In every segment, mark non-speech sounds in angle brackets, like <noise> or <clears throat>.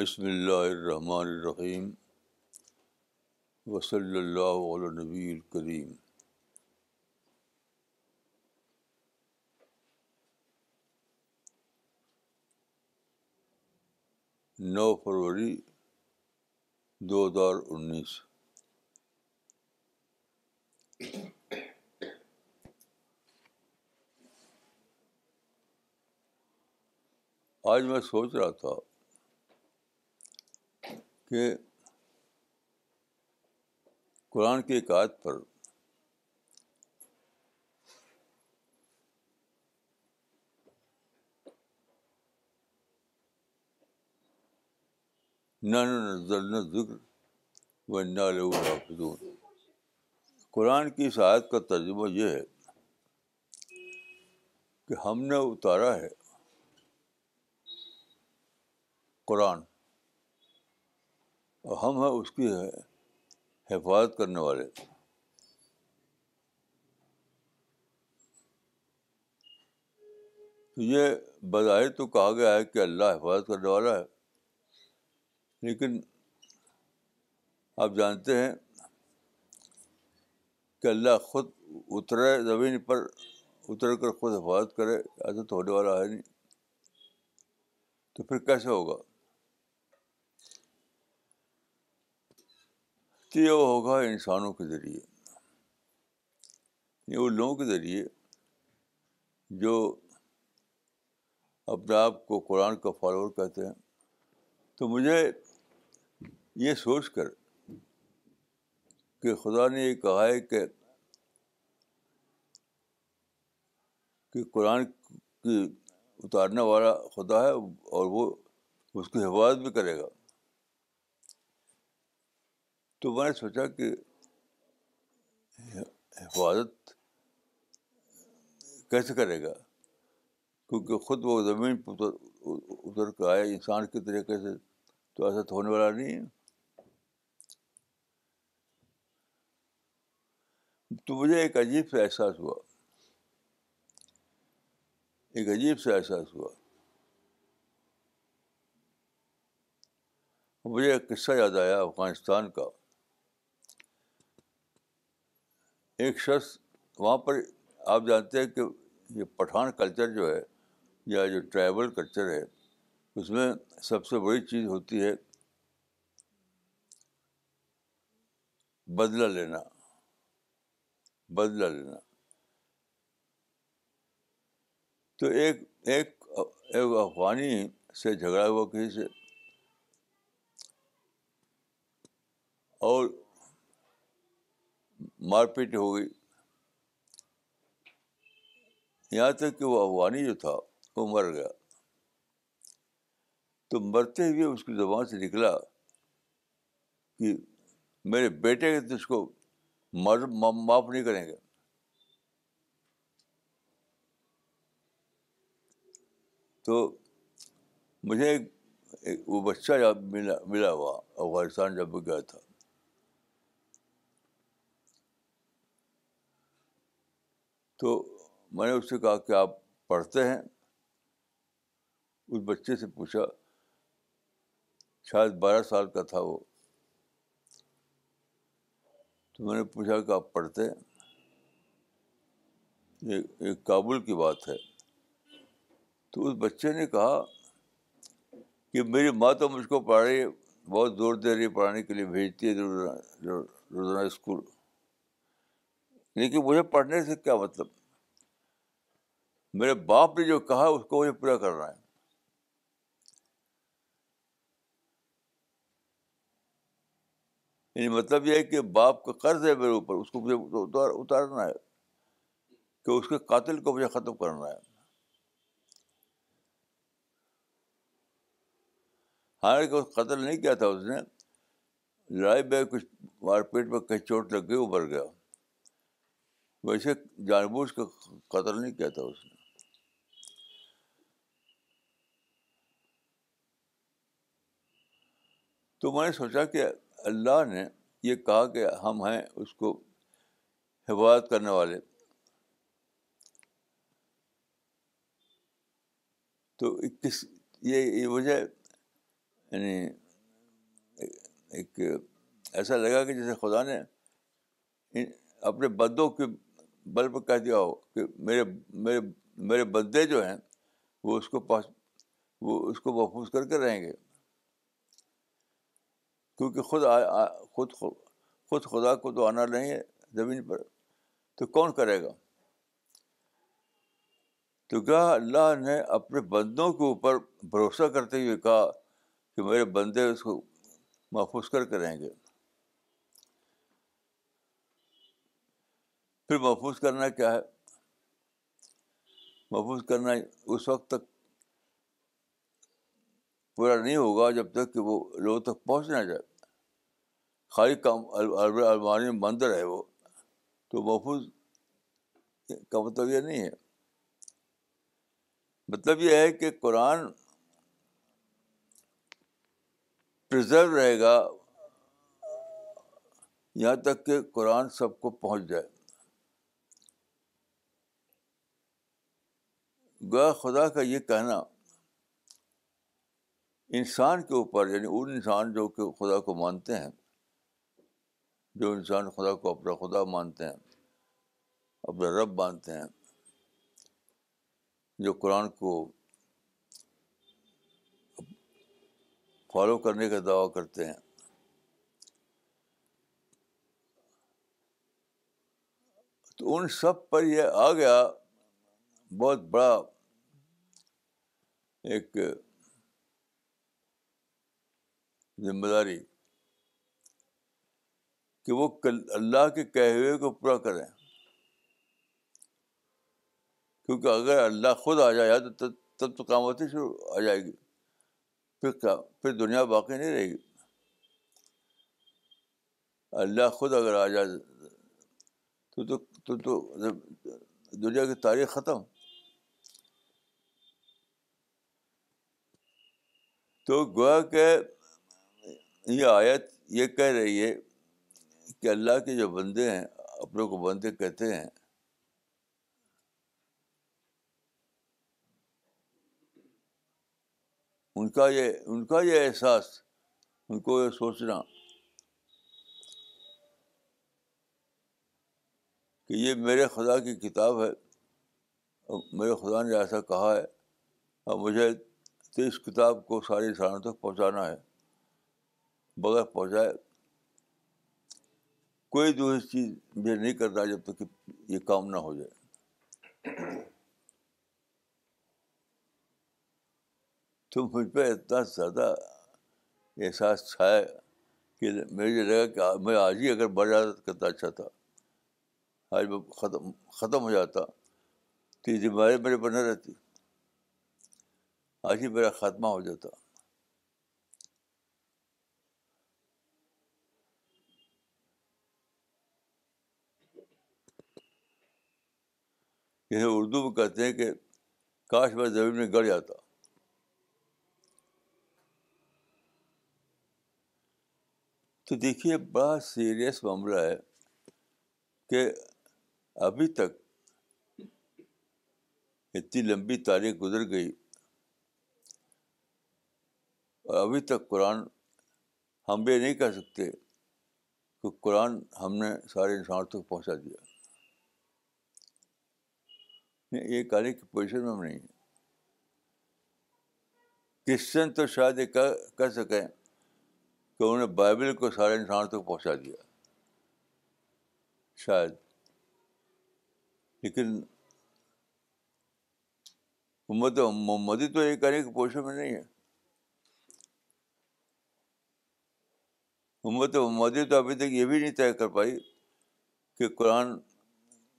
بسم اللہ الرحمن الرحیم وصلی اللہ علیہ نبی الکریم نو فروری دو ہزار انیس آج میں سوچ رہا تھا کہ قرآن کی ایک آیت پر نہ ذکر و نہ لذور قرآن کی اس آیت کا ترجمہ یہ ہے کہ ہم نے اتارا ہے قرآن اور ہم ہیں اس کی حفاظت کرنے والے تو یہ بظاہر تو کہا گیا ہے کہ اللہ حفاظت کرنے والا ہے لیکن آپ جانتے ہیں کہ اللہ خود اترے زمین پر اتر کر خود حفاظت کرے ایسا تو ہونے والا ہے نہیں تو پھر کیسے ہوگا یہ ہوگا انسانوں کے ذریعے ان یعنی لوگوں کے ذریعے جو اپنے آپ کو قرآن کا فالوور کہتے ہیں تو مجھے یہ سوچ کر کہ خدا نے یہ کہا ہے کہ کہ قرآن کی اتارنے والا خدا ہے اور وہ اس کی حفاظت بھی کرے گا تو میں نے سوچا کہ حفاظت کیسے کرے گا کیونکہ خود وہ زمین پر اتر اتر کے آئے انسان کے طریقے سے تو ایسا تو ہونے والا نہیں ہے تو مجھے ایک عجیب سے احساس ہوا ایک عجیب سے احساس ہوا مجھے ایک قصہ یاد آیا افغانستان کا ایک شخص وہاں پر آپ جانتے ہیں کہ یہ پٹھان کلچر جو ہے یا جو ٹرائبل کلچر ہے اس میں سب سے بڑی چیز ہوتی ہے بدلہ لینا بدلہ لینا تو ایک ایک ایک افغانی سے جھگڑا ہوا کہیں سے اور مار پیٹ ہو گئی یہاں تک کہ وہ افغانی جو تھا وہ مر گیا تو مرتے ہوئے اس کی زبان سے نکلا کہ میرے بیٹے تو اس کو مر معاف نہیں کریں گے تو مجھے وہ بچہ جب ملا ملا ہوا افغانستان جب گیا تھا تو میں نے اس سے کہا کہ آپ پڑھتے ہیں اس بچے سے پوچھا شاید بارہ سال کا تھا وہ تو میں نے پوچھا کہ آپ پڑھتے ہیں ایک کابل کی بات ہے تو اس بچے نے کہا کہ میری ماں تو مجھ کو پڑھ ہے بہت زور دے رہی ہے پڑھانے کے لیے بھیجتی ہے روزانہ اسکول لیکن مجھے پڑھنے سے کیا مطلب میرے باپ نے جو کہا اس کو مجھے پورا کرنا ہے یعنی مطلب یہ ہے کہ باپ کا قرض ہے میرے اوپر اس کو مجھے اتارنا ہے کہ اس کے قاتل کو مجھے ختم کرنا ہے حالانکہ قتل نہیں کیا تھا اس نے لڑائی میں کچھ مار پیٹ میں کہیں چوٹ لگ گئی ابھر گیا ویسے جان بوجھ کا قتل نہیں کیا تھا اس نے تو میں نے سوچا کہ اللہ نے یہ کہا کہ ہم ہیں اس کو حفاظت کرنے والے تو کس یہ وجہ یعنی ایک ایسا لگا کہ جیسے خدا نے اپنے بدوں کے بل پر کہہ دیا ہو کہ میرے میرے میرے بدے جو ہیں وہ اس کو پاس وہ اس کو محفوظ کر کے رہیں گے کیونکہ خود آ, آ, خود خود خدا کو تو آنا نہیں ہے زمین پر تو کون کرے گا تو کیا اللہ نے اپنے بندوں کے اوپر بھروسہ کرتے ہوئے کہا کہ میرے بندے اس کو محفوظ کر کے رہیں گے پھر محفوظ کرنا کیا ہے محفوظ کرنا اس وقت تک پورا نہیں ہوگا جب تک کہ وہ لوگوں تک پہنچ نہ جائے خالی کام میں مندر ہے وہ تو محفوظ کا مطلب یہ نہیں ہے مطلب یہ ہے کہ قرآن پرزرو رہے گا یہاں تک کہ قرآن سب کو پہنچ جائے گا خدا کا یہ کہنا انسان کے اوپر یعنی ان انسان جو کہ خدا کو مانتے ہیں جو انسان خدا کو اپنا خدا مانتے ہیں اپنا رب مانتے ہیں جو قرآن کو فالو کرنے کا دعویٰ کرتے ہیں تو ان سب پر یہ آ گیا بہت بڑا ایک ذمہ داری کہ وہ اللہ کے کہے ہوئے کو پورا کریں کیونکہ اگر اللہ خود آ جائے تو تب تو کام ہوتی شروع آ جائے گی پھر کیا پھر دنیا باقی نہیں رہے گی اللہ خود اگر آ جائے تو دنیا کی تاریخ ختم تو گوا کہ یہ آیت یہ کہہ رہی ہے کہ اللہ کے جو بندے ہیں اپنے کو بندے کہتے ہیں ان کا یہ ان کا یہ احساس ان کو یہ سوچنا کہ یہ میرے خدا کی کتاب ہے میرے خدا نے ایسا کہا ہے اور مجھے تو اس کتاب کو ساری سالوں تک پہنچانا ہے بغیر پہنچائے کوئی ہے چیز مجھے نہیں کرتا جب تک کہ یہ کام نہ ہو جائے تو مجھ پہ اتنا زیادہ احساس چھایا کہ میرے لگا کہ میں آج ہی اگر بڑھ جاتا کرتا اچھا تھا آج میں ختم ختم ہو جاتا تو یہ ذمہ داری میرے پر نہ رہتی آج ہی میرا خاتمہ ہو جاتا جسے اردو میں کہتے ہیں کہ کاش میں میں زمین گڑ جاتا تو دیکھیے بڑا سیریس معاملہ ہے کہ ابھی تک اتنی لمبی تاریخ گزر گئی اور ابھی تک قرآن ہم بھی نہیں کہہ سکتے کہ قرآن ہم نے سارے انسان تک پہنچا دیا یہ کہنے کی پوزیشن میں ہم نہیں ہیں کرسچن تو شاید یہ کہہ سکیں کہ انہوں نے بائبل کو سارے انسان تک پہنچا دیا شاید لیکن امت محمدی تو یہ کہنے کی پوزیشن میں نہیں ہے امت محمدی تو ابھی تک یہ بھی نہیں طے کر پائی کہ قرآن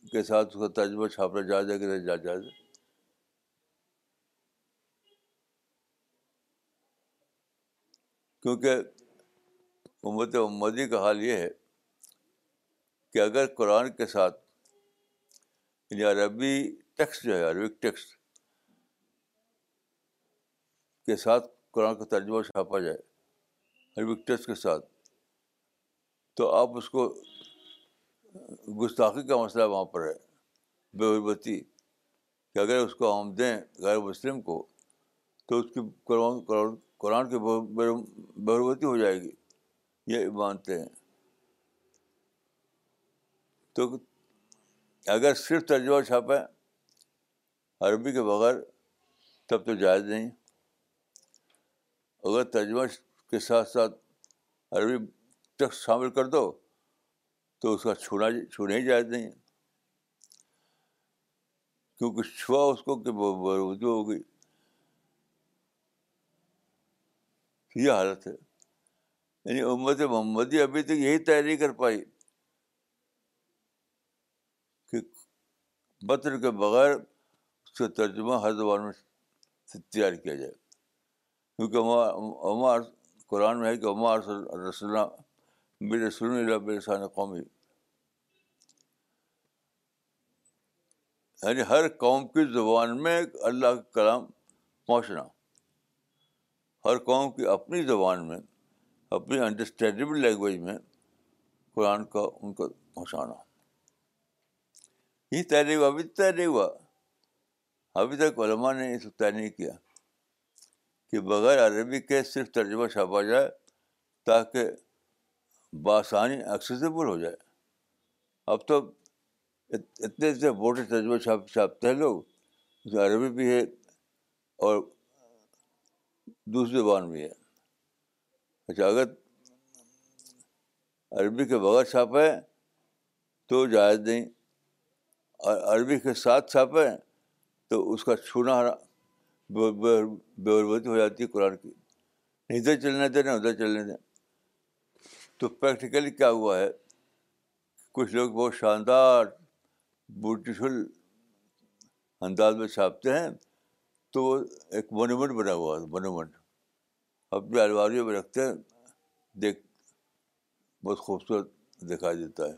کے ساتھ اس کا ترجمہ کہ نہیں جائز ہے کیونکہ امت امدی کا حال یہ ہے کہ اگر قرآن کے ساتھ یعنی عربی ٹیکسٹ جو ہے عربک ٹیکسٹ کے ساتھ قرآن کا ترجمہ چھاپا جائے عربک ٹیکس کے ساتھ تو آپ اس کو گستاخی کا مسئلہ وہاں پر ہے بے حربتی کہ اگر اس کو ہم دیں غیر مسلم کو تو اس کی قرآن قرآن قرآن کی بے حربتی ہو جائے گی یہ مانتے ہیں تو اگر صرف ترجمہ چھاپیں عربی کے بغیر تب تو جائز نہیں اگر ترجمہ کے ساتھ ساتھ عربی ٹیکس شامل کر دو تو اس کا چھونا چھونے ہی جاتے ہیں کیونکہ چھوا اس کو کہ ہو گئی یہ حالت ہے یعنی امت محمدی ابھی تک یہی طے نہیں کر پائی کہ بطر کے بغیر اس کا ترجمہ ہر زبان میں تیار کیا جائے کیونکہ عمار قرآن میں ہے کہ عمار رسول اللہ میرے سن میرے سان قومی یعنی ہر قوم کی زبان میں اللہ کا کلام پہنچنا ہر قوم کی اپنی زبان میں اپنی انڈرسٹینڈیبل لینگویج میں قرآن کا ان کو پہنچانا یہ تحری ہوا ابھی تیری ہوا ابھی تک علماء نے یہ سب نہیں کیا کہ بغیر عربی کے صرف ترجمہ چھاپا جائے تاکہ بآسانی ایکسیزیبل ہو جائے اب تو اتنے اتنے بوٹے تجربہ چھاپتے ہیں لوگ جو عربی بھی ہے اور دوسری زبان بھی ہے اچھا اگر عربی کے بغیر چھاپے تو جائز نہیں اور عربی کے ساتھ چھاپیں تو اس کا چھونا بےبتی ہو جاتی ہے قرآن کی ادھر چلنے دیں نہ ادھر چلنے دیں تو پریکٹیکلی کیا ہوا ہے کچھ لوگ بہت شاندار بیوٹیفل انداز میں چھاپتے ہیں تو وہ ایک مونومنٹ بنا ہوا ہے مونومنٹ اپنی الماریوں میں رکھتے ہیں دیکھ بہت خوبصورت دکھائی دیتا ہے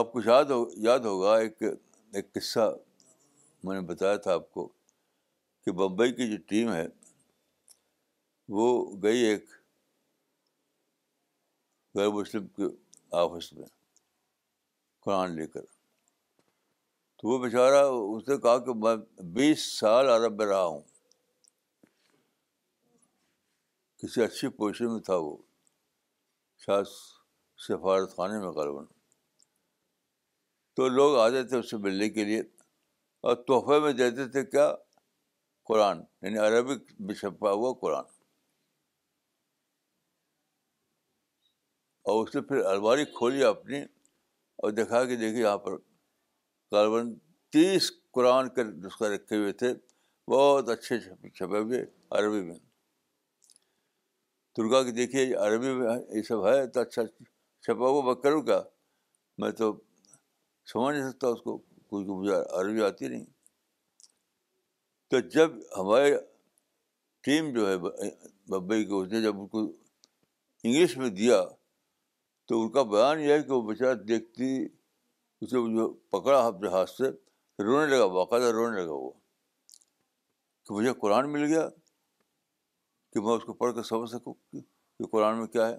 آپ کو یاد ہو یاد ہوگا ایک ایک قصہ میں نے بتایا تھا آپ کو کہ بمبئی کی جو ٹیم ہے وہ گئی ایک غیر مسلم کے آفس میں قرآن لے کر تو وہ بیچارہ اس نے کہا کہ میں بیس سال عرب میں رہا ہوں کسی اچھی پوزیشن میں تھا وہ شاید سفارت خانے میں قلب تو لوگ آتے تھے اس سے ملنے کے لیے اور تحفے میں دیتے تھے کیا قرآن یعنی عربک میں چھپا ہوا قرآن اور اس نے پھر الماری کھولی اپنی اور دیکھا کہ دیکھیے یہاں پر غالباً تیس قرآن کے نسخہ رکھے ہوئے تھے بہت اچھے چھپے ہوئے عربی میں ترکا کہ دیکھیے عربی میں یہ سب ہے تو اچھا چھپا ہوا میں کروں کیا میں تو سمجھ نہیں سکتا اس کو کیونکہ مجھے عربی آتی نہیں تو جب ہماری ٹیم جو ہے بمبئی کو اس نے جب ان کو انگلش میں دیا تو ان کا بیان یہ ہے کہ وہ بیچارہ دیکھتی اسے جو پکڑا اپنے ہاتھ سے رونے لگا باقاعدہ رونے لگا وہ مجھے قرآن مل گیا کہ میں اس کو پڑھ کر سمجھ سکوں کہ قرآن میں کیا ہے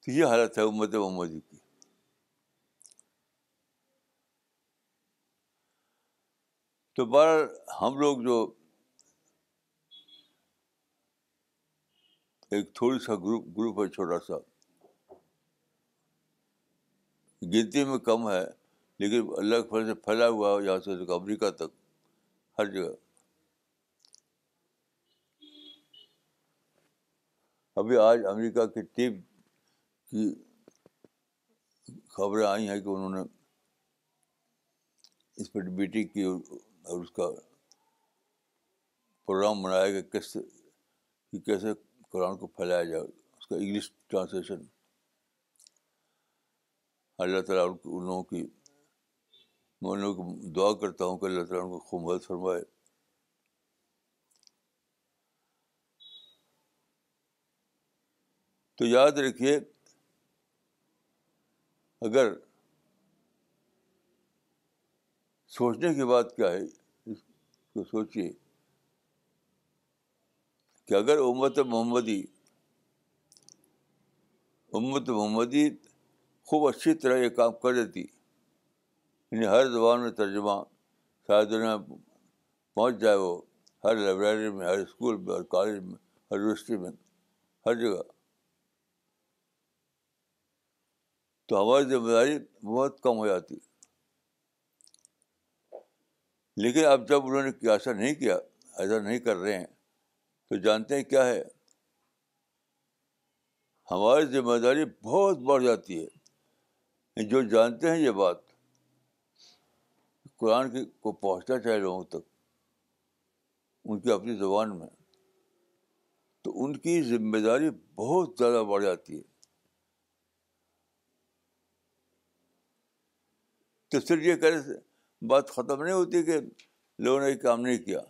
تو یہ حالت ہے امت محمدی کی تو بہر ہم لوگ جو ایک تھوڑی سا گروپ گروپ ہے چھوٹا سا گنتی میں کم ہے لیکن اللہ کے فضل سے پھیلا ہوا ہے یہاں سے امریکہ تک ہر جگہ ابھی آج امریکہ کی ٹیم کی خبریں آئی ہیں کہ انہوں نے اس پر میٹنگ کی اور اس کا پروگرام بنایا کہ کیسے کہ کیسے قرآن کو پھیلایا جائے اس کا انگلش ٹرانسلیشن اللہ تعالیٰ ان لوگوں کی میں ان لوگوں کو دعا کرتا ہوں کہ اللہ تعالیٰ ان کو خوب فرمائے تو یاد رکھیے اگر سوچنے کی بات کیا ہے اس کو سوچیے کہ اگر امت محمدی امت محمدی خوب اچھی طرح یہ کام کر دیتی یعنی ہر زبان میں ترجمہ شاید میں پہنچ جائے وہ ہر لائبریری میں ہر اسکول میں ہر کالج میں ہر یونیورسٹی میں ہر جگہ تو ہماری ذمہ داری بہت کم ہو جاتی لیکن اب جب انہوں نے ایسا نہیں کیا ایسا نہیں کر رہے ہیں جانتے ہیں کیا ہے ہماری ذمہ داری بہت بڑھ جاتی ہے جو جانتے ہیں یہ بات قرآن کی کو پہنچنا چاہے لوگوں تک ان کی اپنی زبان میں تو ان کی ذمہ داری بہت زیادہ بڑھ جاتی ہے تو پھر یہ کرے بات ختم نہیں ہوتی کہ لوگوں نے کام نہیں کیا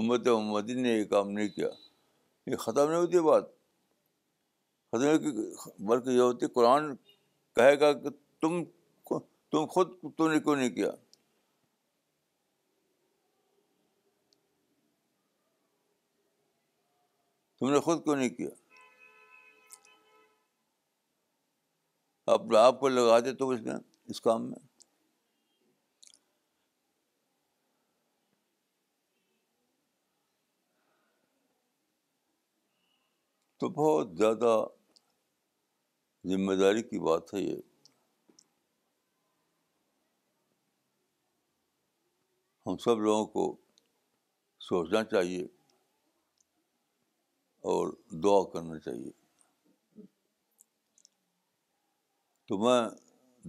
امت محمدی نے یہ کام نہیں کیا یہ ختم نہیں ہوتی بات ختم بلکہ یہ ہوتی قرآن کہے گا کہ تم تم تم خود نے کیوں نہیں کیا تم نے خود کیوں نہیں کیا اپنے آپ کو لگا دے تو اس کام میں تو بہت زیادہ ذمہ داری کی بات ہے یہ ہم سب لوگوں کو سوچنا چاہیے اور دعا کرنا چاہیے تو میں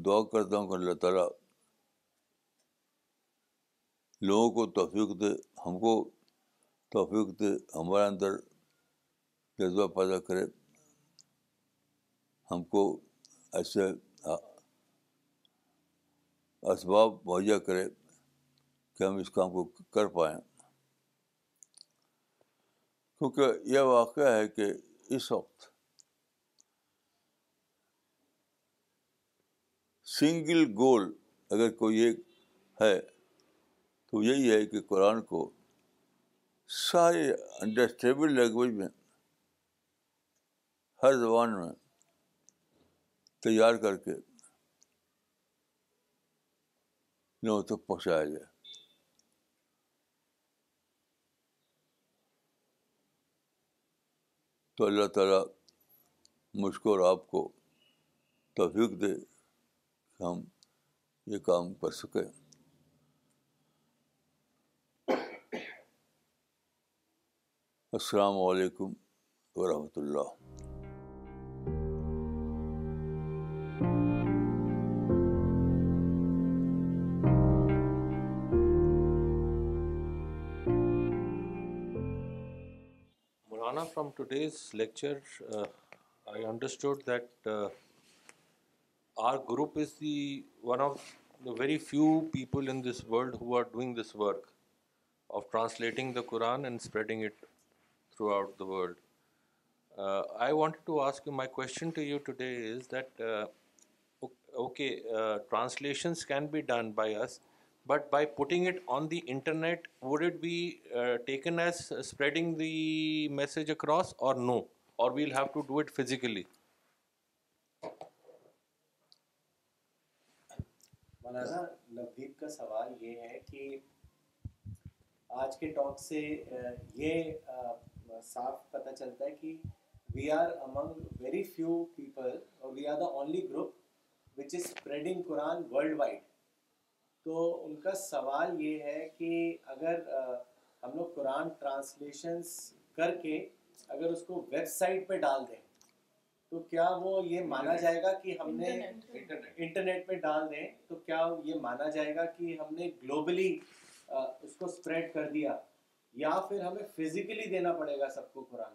دعا کرتا ہوں کہ اللہ تعالیٰ لوگوں کو توفیق دے ہم کو توفیق دے ہمارے اندر جذبہ پیدا کرے ہم کو ایسے اسباب مہیا کرے کہ ہم اس کام کو کر پائیں کیونکہ یہ واقعہ ہے کہ اس وقت سنگل گول اگر کوئی ایک ہے تو یہی ہے کہ قرآن کو سارے انڈرسٹیبل لینگویج میں ہر زبان میں تیار کر کے لوگوں تک پہنچایا جائے تو اللہ تعالیٰ مجھ کو اور آپ کو توفیق دے کہ ہم یہ کام کر سکیں السلام علیکم ورحمۃ اللہ From today's lecture, uh, I understood that uh, our group is the one of the very few people in this world who are doing this work of translating the Quran and spreading it throughout the world. Uh, I wanted to ask you, my question to you today is that, translations can be done by us, but by be taken it physically Maulana Nadeep کا سوال یہ ہے کہ آج کے talk سے یہ صاف پتہ چلتا ہے کہ تو ان کا سوال یہ ہے کہ اگر ہم لوگ قرآن ٹرانسلیشنس کر کے اگر اس کو ویب سائٹ پہ ڈال دیں تو کیا وہ یہ مانا جائے گا کہ ہم نے انٹرنیٹ پہ ڈال دیں تو کیا یہ مانا جائے گا کہ ہم نے گلوبلی اس کو اسپریڈ کر دیا یا پھر ہمیں فزیکلی دینا پڑے گا سب کو قرآن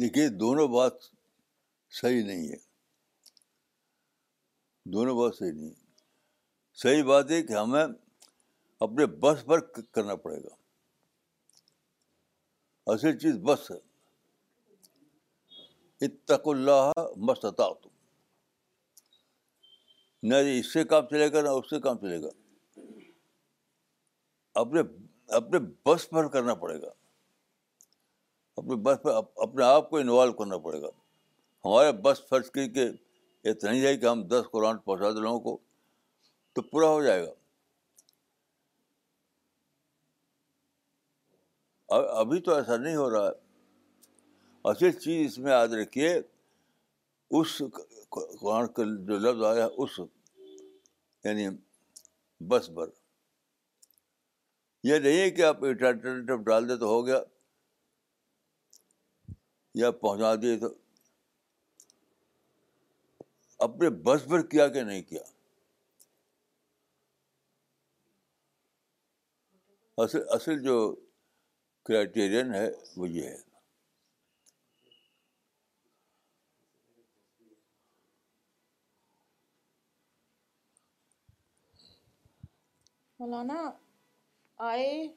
دیکھیے دونوں بات صحیح نہیں ہے دونوں بات صحیح نہیں صحیح بات ہے کہ ہمیں اپنے بس پر کرنا پڑے گا اصل چیز بس ہے اتق اللہ تم نہ اس سے کام چلے گا نہ اس سے کام چلے گا اپنے اپنے بس پر کرنا پڑے گا اپنے بس پر اپنے آپ کو انوالو کرنا پڑے گا ہمارے بس فرض کی کہ اتنا ہی ہے کہ ہم دس قرآن پہنچا دیں لوگوں کو تو پورا ہو جائے گا ابھی تو ایسا نہیں ہو رہا اصل چیز اس میں یاد رکھیے اس قرآن کا جو لفظ آیا اس یعنی بس پر یہ نہیں ہے کہ آپ انٹرنیٹ ڈال دیں تو ہو گیا یا پہنچا دیے تو اپنے بس پر کیا کہ نہیں کیا اصل اصل جو کرائٹیرین ہے وہ یہ ہے Maulana I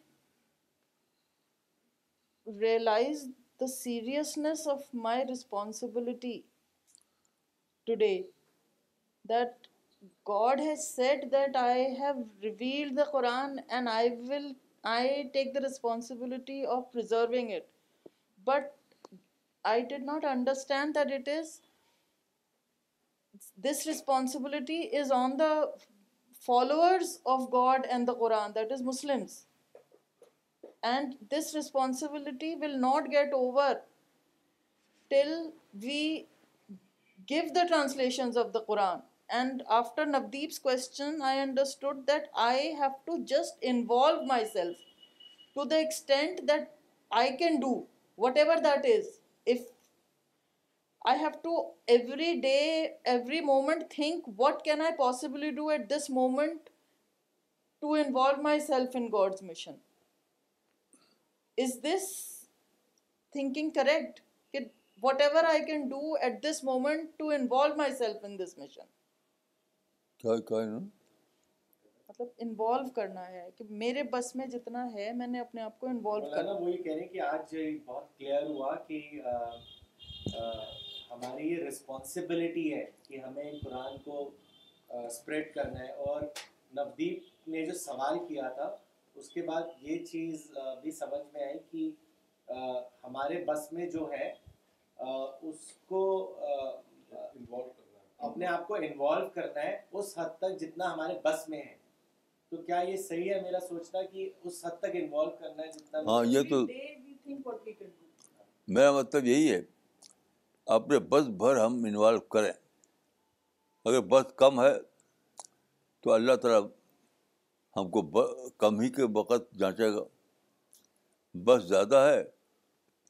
realize the seriousness of my responsibility today, that God has said that I have revealed the Quran and I take the responsibility of preserving it. But I did not understand that it is, this responsibility is on the followers of God and the Quran, that is Muslims. And this responsibility will not get over till we give the translations of the Quran. And after Navdeep's question, I understood that I have to just involve myself to the extent that I can do whatever that is. If I have to every day, every moment think what can I possibly do at this moment to involve myself in God's mission. Is this thinking correct? Whatever I can do at this moment to involve myself in میں نے جو سوال کیا تھا اس کے بعد یہ چیز بھی سمجھ میں آئی کہ ہمارے بس میں جو ہے اس کو اپنے آپ کو انوالو کرنا ہے اس حد تک جتنا ہمارے بس میں ہے تو کیا یہ صحیح ہے میرا سوچنا کہ اس حد تک انوالو کرنا ہے جتنا ہاں یہ تو میرا مطلب یہی ہے اپنے بس بھر ہم انوالو کریں اگر بس کم ہے تو اللہ تعالیٰ ہم کو کم ہی کے وقت جانچے گا بس زیادہ ہے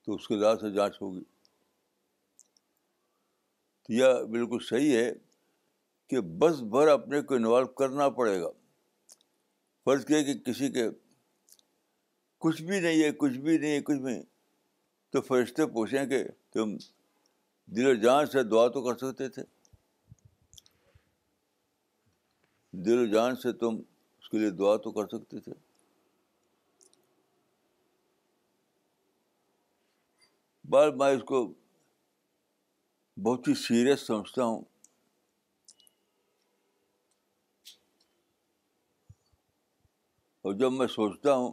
تو اس کے زیادہ سے جانچ ہوگی یا بالکل صحیح ہے کہ بس بھر اپنے کو انوالو کرنا پڑے گا فرض کیا کہ کسی کے کچھ بھی نہیں ہے کچھ بھی نہیں ہے کچھ بھی تو فرشتے پوچھیں کہ تم دل و جان سے دعا تو کر سکتے تھے دل و جان سے تم اس کے لیے دعا تو کر سکتے تھے بعد میں اس کو بہت ہی سیریس سمجھتا ہوں اور جب میں سوچتا ہوں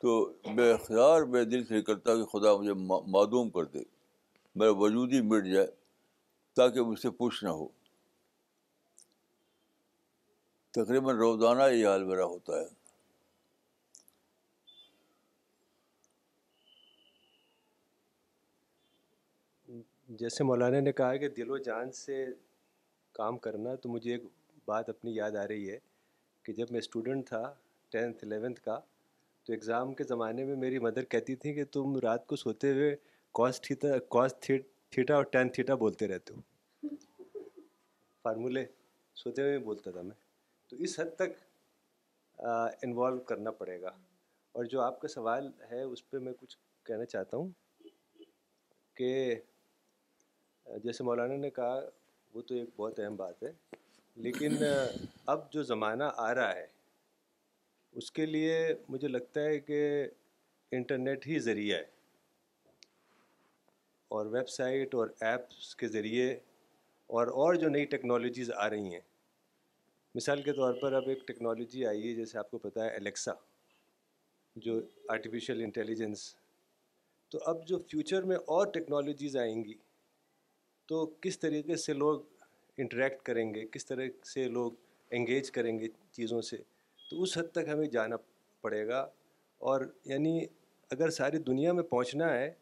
تو بے اختیار بے دل سے کرتا کہ خدا مجھے معدوم کر دے میرا وجود ہی مٹ جائے تاکہ مجھ سے پوچھ نہ ہو تقریباً روزانہ یہ حال میرا ہوتا ہے جیسے مولانا نے کہا کہ دل و جان سے کام کرنا تو مجھے ایک بات اپنی یاد آ رہی ہے کہ جب میں اسٹوڈنٹ تھا ٹینتھ الیونتھ کا تو ایگزام کے زمانے میں میری مدر کہتی تھی کہ تم رات کو سوتے ہوئے کاس تھیٹا کاس تھیٹا اور ٹین تھیٹا بولتے رہتے ہو فارمولے سوتے ہوئے بولتا تھا میں تو اس حد تک انوالو کرنا پڑے گا اور جو آپ کا سوال ہے اس پہ میں کچھ کہنا چاہتا ہوں کہ جیسے مولانا نے کہا وہ تو ایک بہت اہم بات ہے لیکن اب جو زمانہ آ رہا ہے اس کے لیے مجھے لگتا ہے کہ انٹرنیٹ ہی ذریعہ ہے اور ویب سائٹ اور ایپس کے ذریعے اور اور جو نئی ٹیکنالوجیز آ رہی ہیں مثال کے طور پر اب ایک ٹیکنالوجی آئی ہے جیسے آپ کو پتہ ہے الیکسا جو آرٹیفیشیل انٹیلیجنس تو اب جو فیوچر میں اور ٹیکنالوجیز آئیں گی تو کس طریقے سے لوگ انٹریکٹ کریں گے کس طرح سے لوگ انگیج کریں گے چیزوں سے تو اس حد تک ہمیں جانا پڑے گا اور یعنی اگر ساری دنیا میں پہنچنا ہے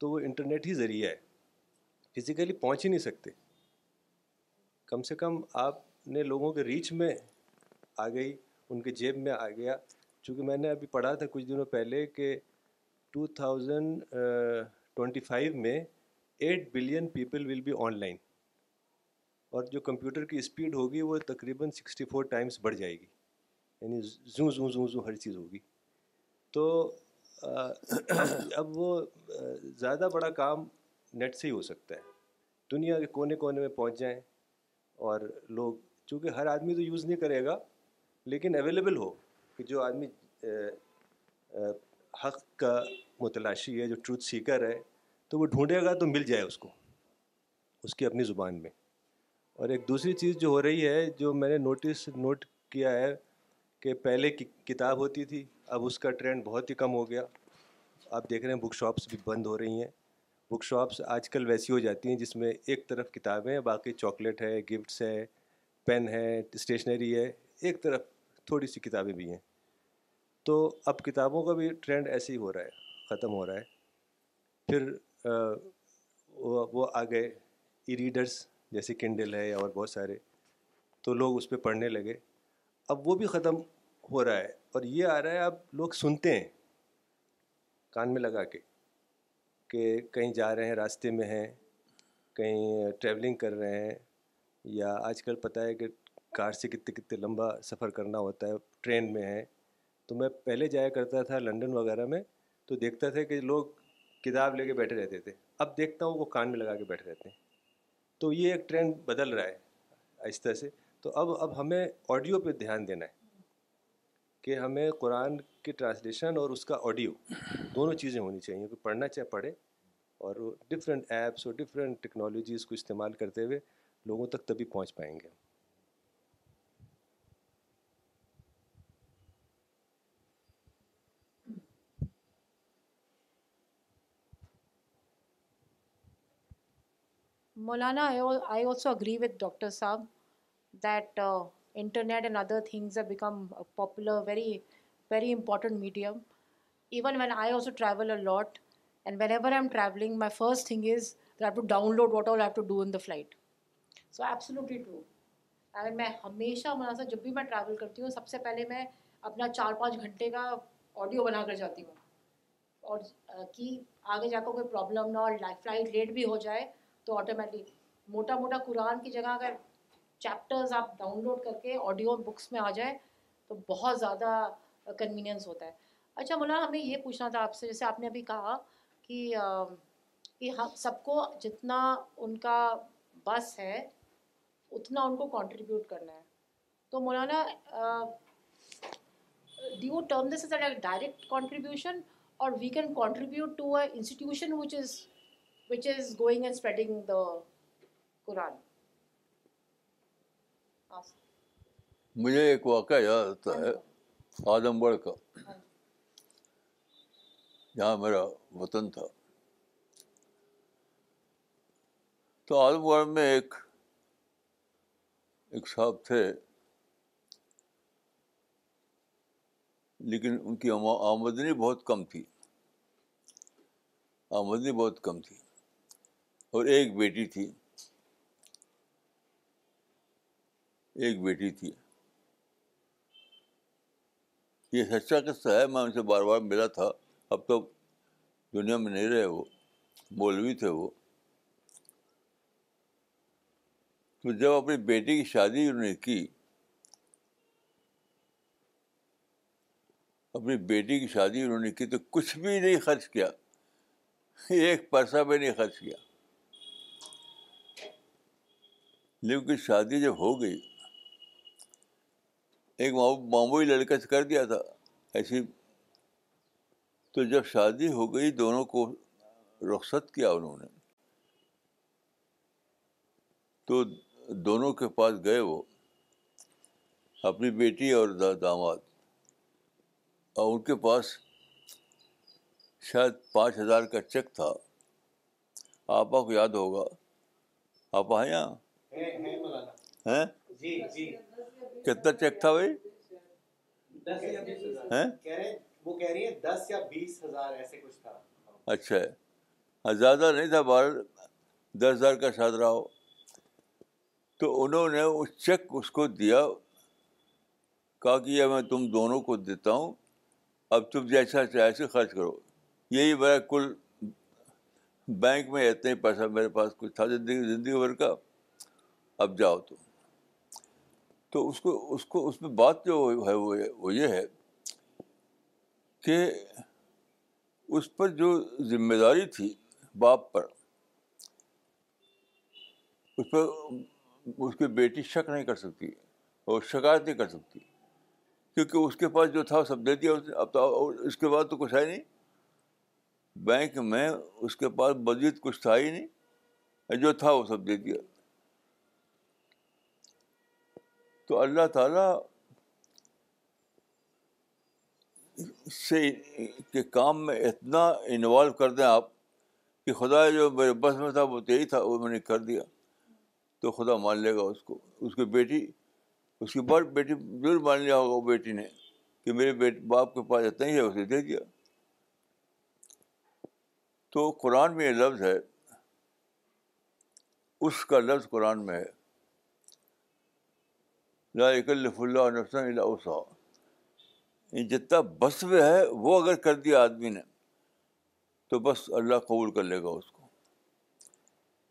تو وہ انٹرنیٹ ہی ذریعہ ہے فزیکلی پہنچ ہی نہیں سکتے کم سے کم آپ نے لوگوں کے ریچ میں آ گئی ان کے جیب میں آ گیا چونکہ میں نے ابھی پڑھا تھا کچھ دنوں پہلے کہ ٹو تھاؤزنڈ ٹوینٹی فائیو میں eight billion people will be online اور جو کمپیوٹر کی اسپیڈ ہوگی وہ تقریباً سکسٹی فور ٹائمس بڑھ جائے گی یعنی زوں زوں زوں زوں ہر چیز ہوگی تو اب وہ زیادہ بڑا کام نیٹ سے ہی ہو سکتا ہے دنیا کے کونے کونے میں پہنچ جائیں اور لوگ چونکہ ہر آدمی تو یوز نہیں کرے گا لیکن اویلیبل ہو کہ جو آدمی حق کا متلاشی ہے جو ٹروتھ سیکر ہے تو وہ ڈھونڈے گا تو مل جائے اس کو اس کی اپنی زبان میں اور ایک دوسری چیز جو ہو رہی ہے جو میں نے نوٹس نوٹ کیا ہے کہ پہلے کتاب ہوتی تھی اب اس کا ٹرینڈ بہت ہی کم ہو گیا آپ دیکھ رہے ہیں بک شاپس بھی بند ہو رہی ہیں بک شاپس آج کل ویسی ہو جاتی ہیں جس میں ایک طرف کتابیں باقی چاکلیٹ ہے گفٹس ہے پین ہے اسٹیشنری ہے ایک طرف تھوڑی سی کتابیں بھی ہیں تو اب کتابوں کا بھی ٹرینڈ ایسے ہی ہو رہا ہے ختم ہو رہا ہے پھر وہ آ گئے ای ریڈرس جیسے کنڈل ہے یا اور بہت سارے تو لوگ اس پہ پڑھنے لگے اب وہ بھی ختم ہو رہا ہے اور یہ آ رہا ہے اب لوگ سنتے ہیں کان میں لگا کے کہ کہیں جا رہے ہیں راستے میں ہیں کہیں ٹریولنگ کر رہے ہیں یا آج کل پتہ ہے کہ کار سے کتنے کتنے لمبا سفر کرنا ہوتا ہے ٹرین میں ہے تو میں پہلے جایا کرتا تھا لنڈن وغیرہ میں تو دیکھتا تھا کہ لوگ کتاب لے کے بیٹھے رہتے تھے اب دیکھتا ہوں وہ کان میں لگا کے بیٹھے رہتے ہیں تو یہ ایک ٹرینڈ بدل رہا ہے آہستہ سے تو اب اب ہمیں آڈیو پہ دھیان دینا ہے کہ ہمیں قرآن کی ٹرانسلیشن اور اس کا آڈیو دونوں چیزیں ہونی چاہیے کہ پڑھنا چاہے پڑھے اور ڈفرینٹ ایپس اور ڈفرینٹ ٹیکنالوجیز کو استعمال کرتے ہوئے لوگوں تک تبھی پہنچ پائیں گے Maulana I also agree with doctor صاحب that internet and other things become popular very very important medium even when I also travel lot and whenever I am travelling my first thing is have to download what all have to do in the flight so absolutely true and میں ہمیشہ مولانا صاحب جب بھی میں travel کرتی ہوں سب سے پہلے میں اپنا چار پانچ گھنٹے کا آڈیو بنا کر جاتی ہوں اور کہ آگے جا کر کوئی پرابلم نہ اور فلائٹ لیٹ بھی ہو جائے تو آٹومیٹک موٹا موٹا قرآن کی جگہ اگر چیپٹرز آپ ڈاؤن لوڈ کر کے آڈیو بکس میں آ جائے تو بہت زیادہ کنوینئنس ہوتا ہے اچھا مولانا ہمیں یہ پوچھنا تھا آپ سے جیسے آپ نے ابھی کہا کہ ہم سب کو جتنا ان کا بس ہے اتنا ان کو کانٹریبیوٹ کرنا ہے تو Maulana do you term this is direct contribution اور we can contribute to a institution which is مجھے ایک واقعہ یاد آتا ہے ہاں جی۔ آدم گڑھ کا جہاں جی۔ میرا وطن تھا تو آدم گڑھ میں ایک ایک صاحب تھے لیکن ان کی آمدنی بہت کم تھی آمدنی بہت کم تھی اور ایک بیٹی تھی ایک بیٹی تھی یہ سچا قصہ ہے میں ان سے بار بار ملا تھا اب تو دنیا میں نہیں رہے وہ مولوی تھے وہ تو جب اپنی بیٹی کی شادی انہوں نے کی اپنی بیٹی کی شادی انہوں نے کی تو کچھ بھی نہیں خرچ کیا ایک پیسہ بھی نہیں خرچ کیا لیکن شادی جب ہو گئی ایک معمولی لڑکے سے کر دیا تھا ایسی تو جب شادی ہو گئی دونوں کو رخصت کیا انہوں نے تو دونوں کے پاس گئے وہ اپنی بیٹی اور داماد اور ان کے پاس شاید پانچ ہزار کا چیک تھا آپا کو یاد ہوگا آپ آئے جی، جی۔ کتنا چیک تھا بھائی اچھا زیادہ نہیں تھا بار دس ہزار کا شاد رہا ہو تو انہوں نے اس چیک اس کو دیا کہا کہ یہ میں تم دونوں کو دیتا ہوں اب تم جیسا چاہے سے خرچ کرو یہی میرا کل بینک میں اتنے ہی پیسہ میرے پاس کچھ تھا زندگی زندگی بھر کا اب جاؤ تو اس کو اس کو اس میں بات جو ہے وہ یہ ہے کہ اس پر جو ذمہ داری تھی باپ پر اس پر اس کی بیٹی شک نہیں کر سکتی اور شکایت نہیں کر سکتی کیونکہ اس کے پاس جو تھا سب دے دیا اس نے اب تو اس کے بعد تو کچھ ہے نہیں بینک میں اس کے پاس مزید کچھ تھا ہی نہیں جو تھا وہ سب دے دیا تو اللہ تعالیٰ سے کے کام میں اتنا انوالو کر دیں آپ کہ خدا جو میرے بس میں تھا وہ یہی تھا وہ میں نے کر دیا تو خدا مان لے گا اس کو اس کی بیٹی اس کی بڑی بیٹی ضرور مان لیا ہوگا وہ بیٹی نے کہ میرے بیٹ باپ کے پاس اتنا ہی ہے اسے دے دیا تو قرآن میں یہ لفظ ہے اس کا لفظ قرآن میں ہے لاف اللہ نفسن اوسا جتنا بس میں ہے وہ اگر کر دیا آدمی نے تو بس اللہ قبول کر لے گا اس کو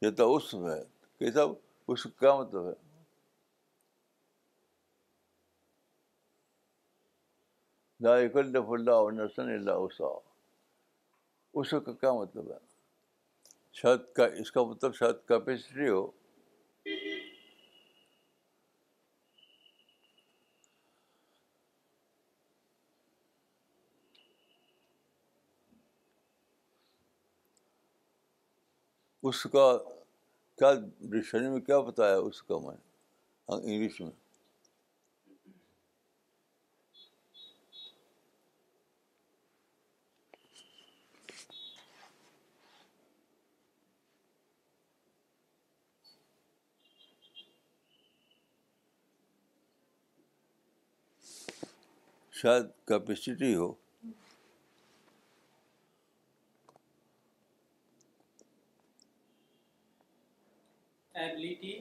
جتنا اس میں اس کا کیا مطلب ہے لاف اللہ اللہ اوسا اس کا کیا مطلب ہے شاید کا اس کا مطلب شاید کیپیسٹی ہو اس کا کیا ڈکشنری میں کیا بتایا اس کا میں ہاں، انگلش میں شاید کیپیسٹی ہو یہ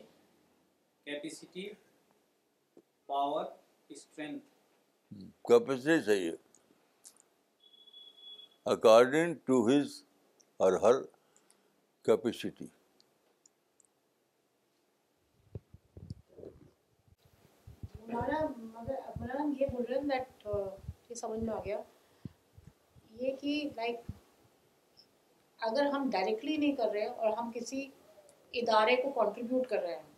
کہ لائک اگر ہم ڈائریکٹلی نہیں کر رہے اور ہم کسی ادارے کو کنٹریبیوٹ کر رہے ہیں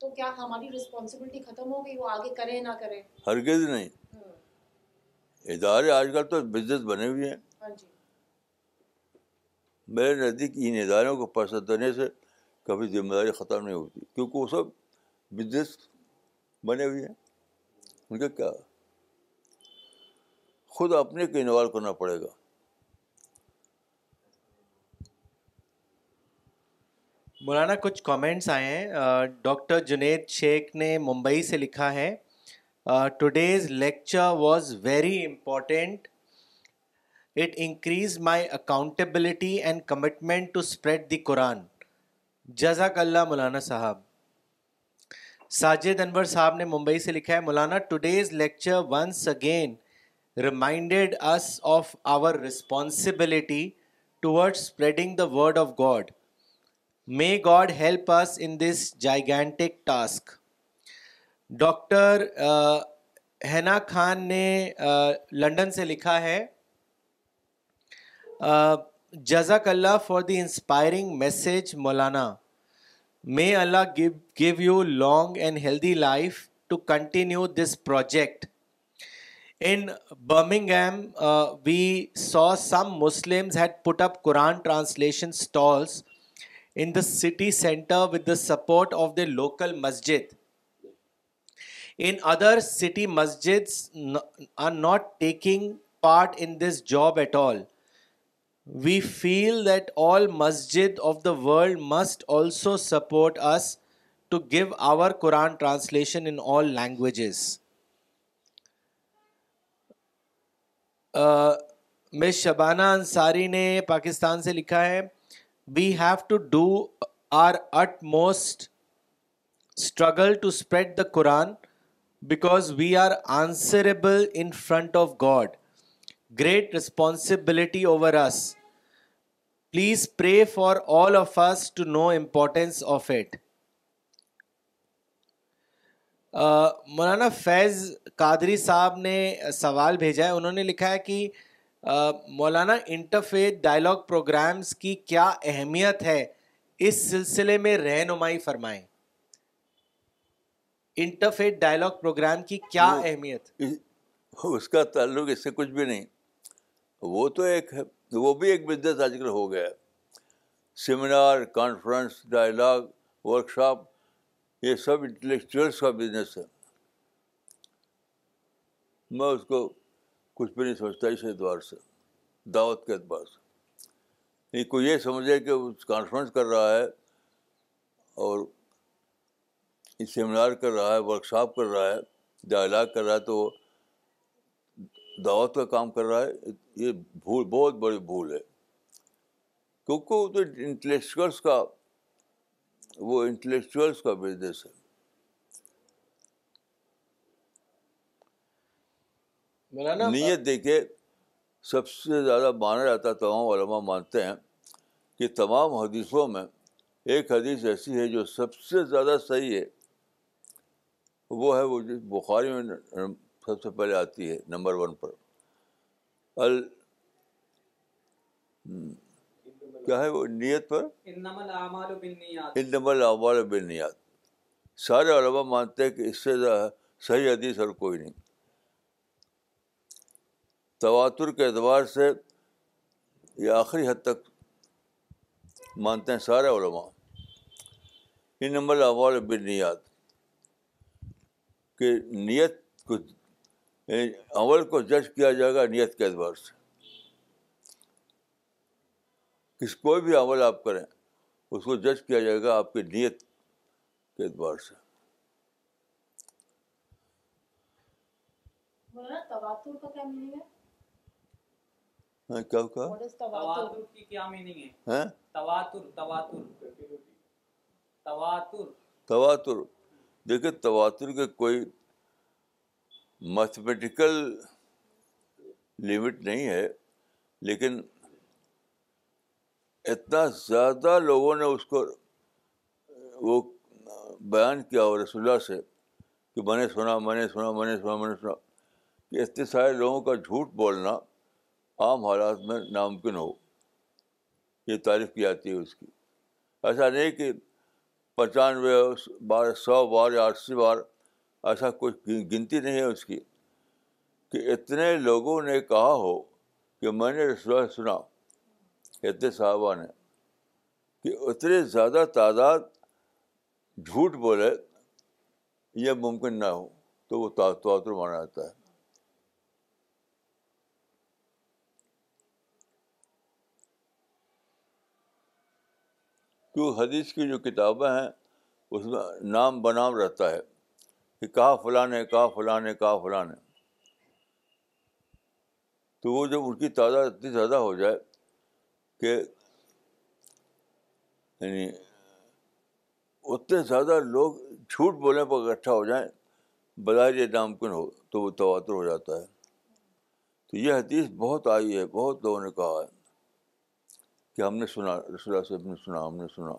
تو کیا ہماری رسپانسیبلٹی ختم ہو گئی وہ آگے کریں نہ کریں ہرگز نہیں ادارے آج کل تو بزنس بنے ہوئے ہیں ہاں جی۔ میرے نزدیک ان اداروں کو پیسہ دینے سے کبھی ذمہ داری ختم نہیں ہوتی کیونکہ وہ سب بزنس بنے ہوئے ہیں ان کا کیا خود اپنے کو انوالو کرنا پڑے گا ہاں مولانا کچھ کامنٹس آئے ہیں ڈاکٹر جنید شیخ نے ممبئی سے لکھا ہے today's lecture was very important it increase my accountability and commitment to spread the Quran جزاک اللہ مولانا صاحب ساجد انور صاحب نے ممبئی سے لکھا ہے Maulana today's lecture once again reminded us of our responsibility toward spreading the word of God may God help us in this gigantic task doctor Hina Khan نے London uh, سے لکھا ہے جزاک اللہ for the inspiring message Maulana may Allah give you long and healthy life to continue this project in برمنگ we so some Muslim Quran translation stalls in the city centre with the support of the local masjid in other city masjid are not taking part in this job at all we feel that all masjid of the world must also support us to give our Quran translation in all languages miss Shabana Ansari نے پاکستان سے لکھا ہے we have to do our utmost struggle to spread the Quran because we are answerable in front of God great responsibility over us please pray for all of us to know importance of it Maulana Faiz Qadri صاحب نے سوال بھیجا ہے انہوں نے لکھا ہے کہ مولانا انٹرفیت ڈائلگ پروگرامز کی کیا اہمیت ہے اس سلسلے میں رہنمائی فرمائیں انٹرفیت فرمائے پروگرام کی کیا اہمیت اس کا تعلق اس سے کچھ بھی نہیں وہ تو ایک وہ بھی ایک بزنس آج کل ہو گیا seminar conference dialogue workshop یہ سب انٹلیکچوئلس کا بزنس ہے میں اس کو کچھ بھی نہیں سمجھتا اس اعتبار سے دعوت کے اعتبار سے نہیں کوئی یہ سمجھے کہ کانفرنس کر رہا ہے اور سیمینار کر رہا ہے ورک شاپ کر رہا ہے ڈائلاگ کر رہا ہے تو دعوت کا کام کر رہا ہے یہ بھول بہت بڑی بھول ہے کیونکہ وہ تو انٹلیکچوئلس کا وہ انٹلیکچوئلس کا بزنس ہے نیت دیکھے سب سے زیادہ مانا جاتا ہے تمام علماء مانتے ہیں کہ تمام حدیثوں میں ایک حدیث ایسی ہے جو سب سے زیادہ صحیح ہے وہ ہے وہ جس بخاری میں سب سے پہلے آتی ہے نمبر ون پر ال کیا ہے وہ نیت پر بن نیات سارے علماء مانتے ہیں کہ اس سے صحیح حدیث اور کوئی نہیں تواتر کے اعتبار سے یہ آخری حد تک مانتے ہیں سارے علماء ان نمبر اول بنیاد کہ نیت کو یعنی اول کو جج کیا جائے گا نیت کے اعتبار سے کس کوئی بھی عمل آپ کریں اس کو جج کیا جائے گا آپ کی نیت کے اعتبار سے تواتر کا کیا ہاں، کیا ہاں؟ دیکھے تواتر کے کوئی میتھمیٹیکل لمٹ نہیں ہے لیکن اتنا زیادہ لوگوں نے اس کو وہ بیان کیا اور رسول اللہ سے کہ میں نے سنا میں نے سنا میں نے سنا میں نے سنا کہ اتنے سارے لوگوں کا جھوٹ بولنا عام حالات میں ناممکن ہو یہ تعریف کی جاتی ہے اس کی ایسا نہیں کہ پچانوے بار سو بار یا اسی بار ایسا کچھ گنتی نہیں ہے اس کی کہ اتنے لوگوں نے کہا ہو کہ میں نے سنا اتنے صحابہ نے کہ اتنے زیادہ تعداد جھوٹ بولے یہ ممکن نہ ہو تو وہ تواتر مانا جاتا ہے کیوں حدیث کی جو کتابیں ہیں اس میں نام بنام رہتا ہے کہ کہا فلاں کہا فلاں کہا فلاں تو وہ جب ان کی تعداد اتنی زیادہ ہو جائے کہ یعنی اتنے زیادہ لوگ جھوٹ بولنے پر اکٹھا ہو جائیں بظاہر یہ نامکن ہو تو وہ تواتر ہو جاتا ہے تو یہ حدیث بہت آئی ہے بہت لوگوں نے کہا ہے کہ ہم نے سنا رسول اللہ صاحب نے سنا ہم نے سنا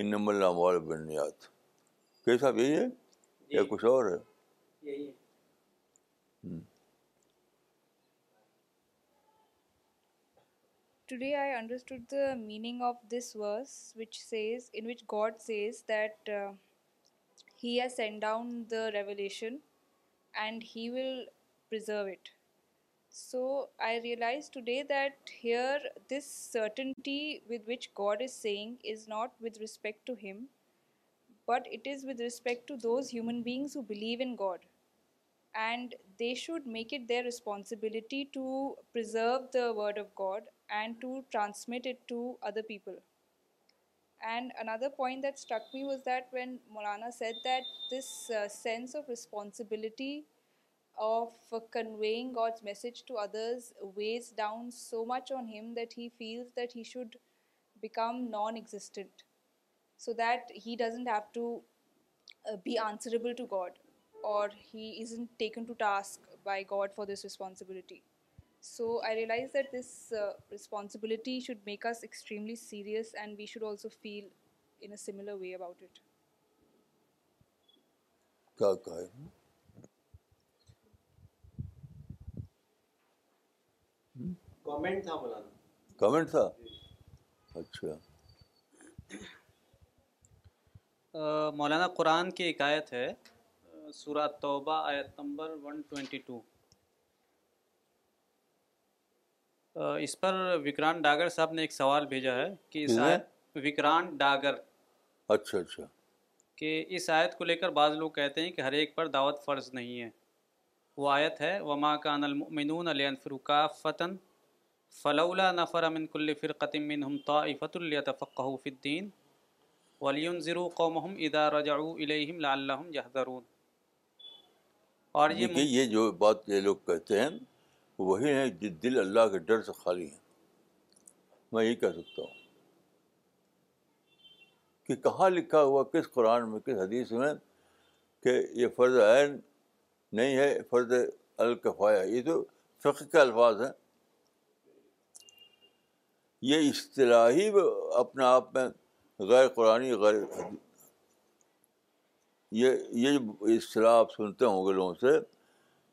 ان نم اللہ مول بنیاد کہ صاحب یہی ہے جی۔ یا کچھ اور ہے today I understood the meaning of this verse which says in which God says that he has sent down the revelation and he will preserve it So I realized today that here this certainty with which God is saying is not with respect to Him, but it is with respect to those human beings who believe in God. And they should make it their responsibility to preserve the word of God and to transmit it to other people. And another point that struck me was that when Maulana said that this uh, sense of responsibility of conveying God's message to others weighs down so much on him that he feels that he should become non-existent, so that he doesn't have to uh, be answerable to God, or he isn't taken to task by God for this responsibility. So I realized that this uh, responsibility should make us extremely serious, and we should also feel in a similar way about it. Comment تھا مولانا comment تھا اچھا مولانا قرآن کی ایک آیت ہے سورہ توبہ آیت نمبر 122 اس پر وکران ڈاگر صاحب نے ایک سوال بھیجا ہے کہ اس آیت وکران ڈاگر اچھا اچھا کہ اس آیت کو لے کر بعض لوگ کہتے ہیں کہ ہر ایک پر دعوت فرض نہیں ہے وہ آیت ہے وما کان المؤمنون علی انفرقہ فتن فلولا نفر من قومهم طافۃ رجعوا اليهم ادا يحذرون اور یہ یہ جو بات یہ لوگ کہتے ہیں وہی ہیں جو دل اللہ کے ڈر سے خالی ہیں میں یہی کہہ سکتا ہوں کہ کہاں لکھا ہوا کس قرآن میں کس حدیث میں کہ یہ فرض عین نہیں ہے فرض الکفایا یہ تو فقہ کے الفاظ ہیں یہ اصطلاحی اپنے آپ میں غیر قرآن غیر یہ یہ اصطلاح آپ سنتے ہوں گے لوگوں سے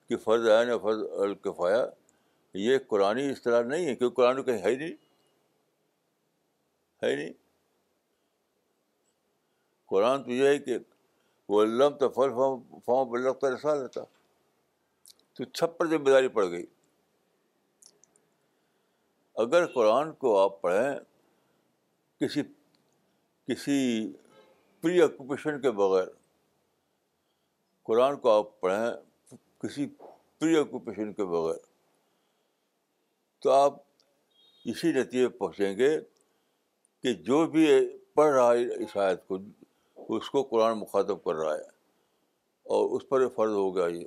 کہ فرض عین فرض الکفایا یہ قرآن اصطلاح نہیں ہے کیونکہ قرآن کہیں ہے نہیں ہے نہیں قرآن تو یہ ہے کہ وہ تو فل فارم بلب کا رسا رہتا تو چھپر ذمہ داری پڑ گئی اگر قرآن کو آپ پڑھیں کسی کسی پری آکوپیشن کے بغیر قرآن کو آپ پڑھیں کسی پری آکوپیشن کے بغیر تو آپ اسی نتیجے پہنچیں گے کہ جو بھی پڑھ رہا ہے عشایت کو اس کو قرآن مخاطب کر رہا ہے اور اس پر فرض ہو گیا یہ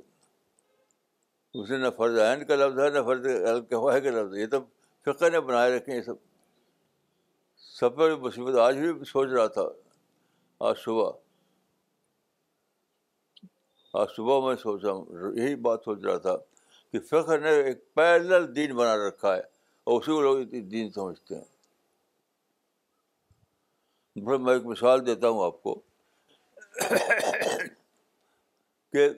اس نے نہ فرض عین کا لفظ ہے نہ فرض عہل کا لفظ ہے یہ تو فقہ نے بنائے رکھے ہیں سب سفر میں مصیبت آج بھی سوچ رہا تھا آج صبح آج صبح میں سوچ رہا ہوں یہی بات سوچ رہا تھا کہ فخر نے ایک پیرل دین بنا رکھا ہے اور اسی کو لوگ دین سمجھتے ہیں میں ایک مثال دیتا ہوں آپ کو کہ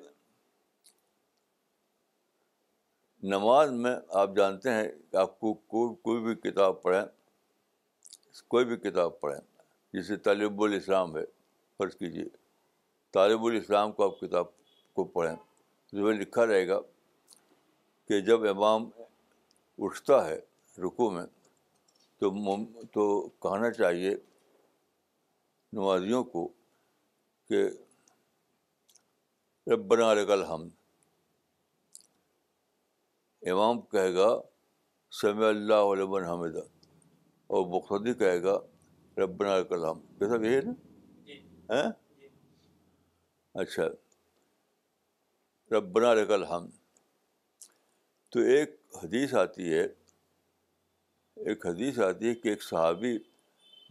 نماز میں آپ جانتے ہیں کہ آپ کو کوئی کوئی بھی کتاب پڑھیں کوئی بھی کتاب پڑھیں جیسے طالب الاسلام ہے فرض کیجیے طالب الاسلام کو آپ کتاب کو پڑھیں اس میں لکھا رہے گا کہ جب امام اٹھتا ہے رکو میں تو تو کہنا چاہیے نمازیوں کو کہ برآ رغ الحمد امام کہے گا سمع اللہ علیہ حمدہ اور بخدی کہے گا ربنا کلام جیسا کہ یہ ہے نا جی۔ ہاں؟ جی۔ اچھا ربنا رقل حم تو ایک حدیث آتی ہے ایک حدیث آتی ہے کہ ایک صحابی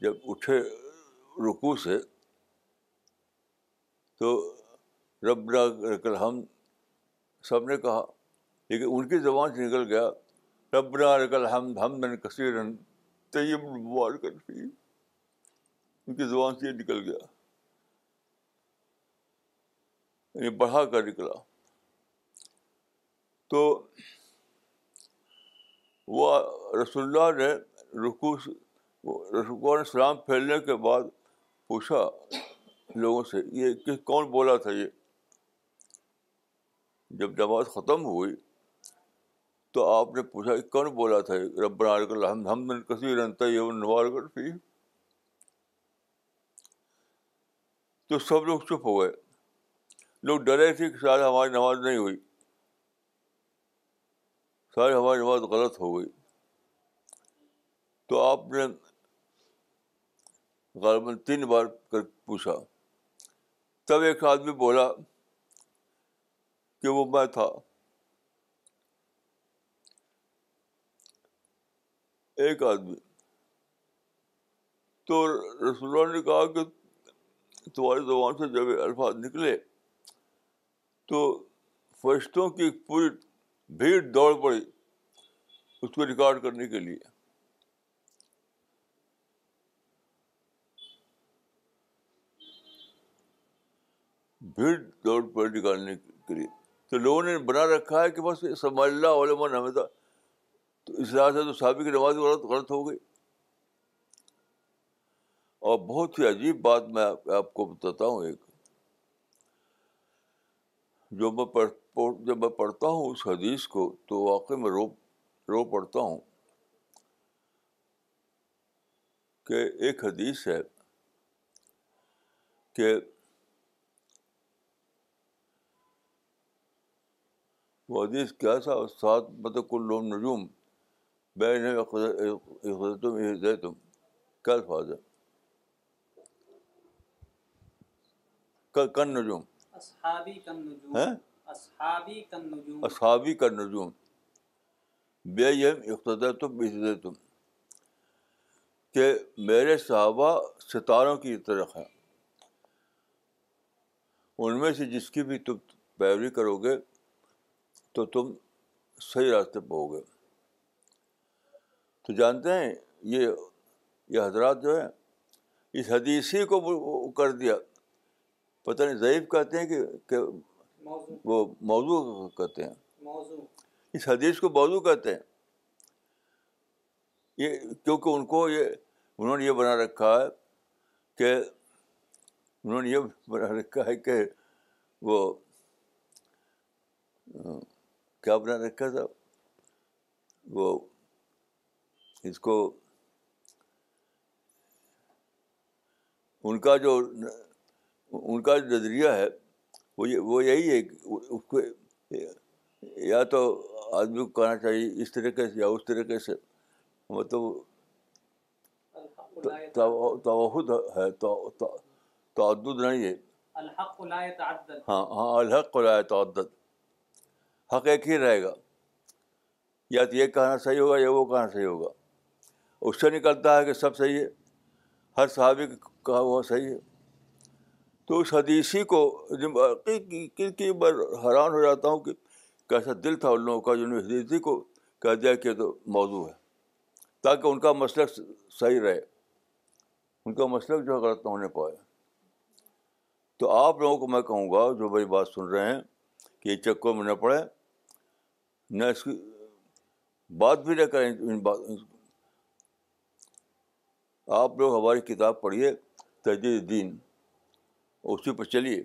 جب اٹھے رکو سے تو رب رکل ہم سب نے کہا لیکن ان کی زبان سے نکل گیا ربنا رکل ہم ہم کثیر طیب ان کی زبان سے یہ نکل گیا یعنی بڑھا کر نکلا تو وہ رسول اللہ نے رکو رسول سلام پھیلنے کے بعد پوچھا لوگوں سے یہ کس کون بولا تھا یہ جب جماعت ختم ہوئی تو آپ نے پوچھا کون بولا تھا رب الحمد ربدن کسی تو سب لوگ چپ ہو گئے لوگ ڈرے تھے کہ شاید ہماری نماز نہیں ہوئی شاید ہماری نماز غلط ہو گئی تو آپ نے غالباً تین بار کر پوچھا تب ایک آدمی بولا کہ وہ میں تھا ایک آدمی تو رسول اللہ نے کہا کہ تمہاری زبان سے جب الفاظ نکلے تو فرشتوں کی پوری بھیڑ دوڑ پڑی اس کو ریکارڈ کرنے کے لیے بھیڑ دوڑ پڑی نکالنے کے لیے تو لوگوں نے بنا رکھا ہے کہ بس سمجھ سما اللہ علم تو اس لحاظ سے تو صحابی کی نماز غلط غلط ہو گئی اور بہت ہی عجیب بات میں آپ کو بتاتا ہوں ایک جو میں پڑھ جب میں پڑھتا ہوں اس حدیث کو تو واقعی میں رو رو پڑھتا ہوں کہ ایک حدیث ہے کہ وہ حدیث کیا تھا سات مطلب کل نجوم بین تم تم کیا الفاظ ہے کن نجوم اصحابی کن نجوم بے یم اقتدا تم ہدے تم کہ میرے صحابہ ستاروں کی طرح ہیں ان میں سے جس کی بھی تم پیروی کرو گے تو تم صحیح راستے پہ ہو گے تو جانتے ہیں یہ یہ حضرات جو ہیں اس حدیثی کو کر دیا پتہ نہیں ضعیف کہتے ہیں کہ وہ موضوع کہتے ہیں اس حدیث کو موضوع کہتے ہیں یہ کیونکہ ان کو یہ انہوں نے یہ بنا رکھا ہے کہ انہوں نے یہ بنا رکھا ہے کہ وہ کیا بنا رکھا تھا وہ اس کو ان کا جو ان کا جو نظریہ ہے وہ وہ یہی ہے اس کو یا تو آدمی کو کہنا چاہیے اس طریقے سے یا اس طریقے سے مطلب توحد ہے تعدد نہیں ہے ہاں ہاں الحق لائے تعدد حق ایک ہی رہے گا یا تو یہ کہنا صحیح ہوگا یا وہ کہنا صحیح ہوگا اس سے نکلتا ہے کہ سب صحیح ہے ہر صحابی کہا ہوا صحیح ہے تو اس حدیثی کو کی بار حیران ہو جاتا ہوں کہ کیسا دل تھا ان لوگوں کا جنہوں نے حدیثی کو کہہ دیا کہ تو موضوع ہے تاکہ ان کا مسئلہ صحیح رہے ان کا مسئلہ جو غلط نہ ہونے پائے تو آپ لوگوں کو میں کہوں گا جو بھائی بات سن رہے ہیں کہ یہ چکوں میں نہ پڑھیں نہ اس کی بات بھی نہ کریں بات آپ لوگ ہماری کتاب پڑھیے تجدید دین اسی پہ چلیے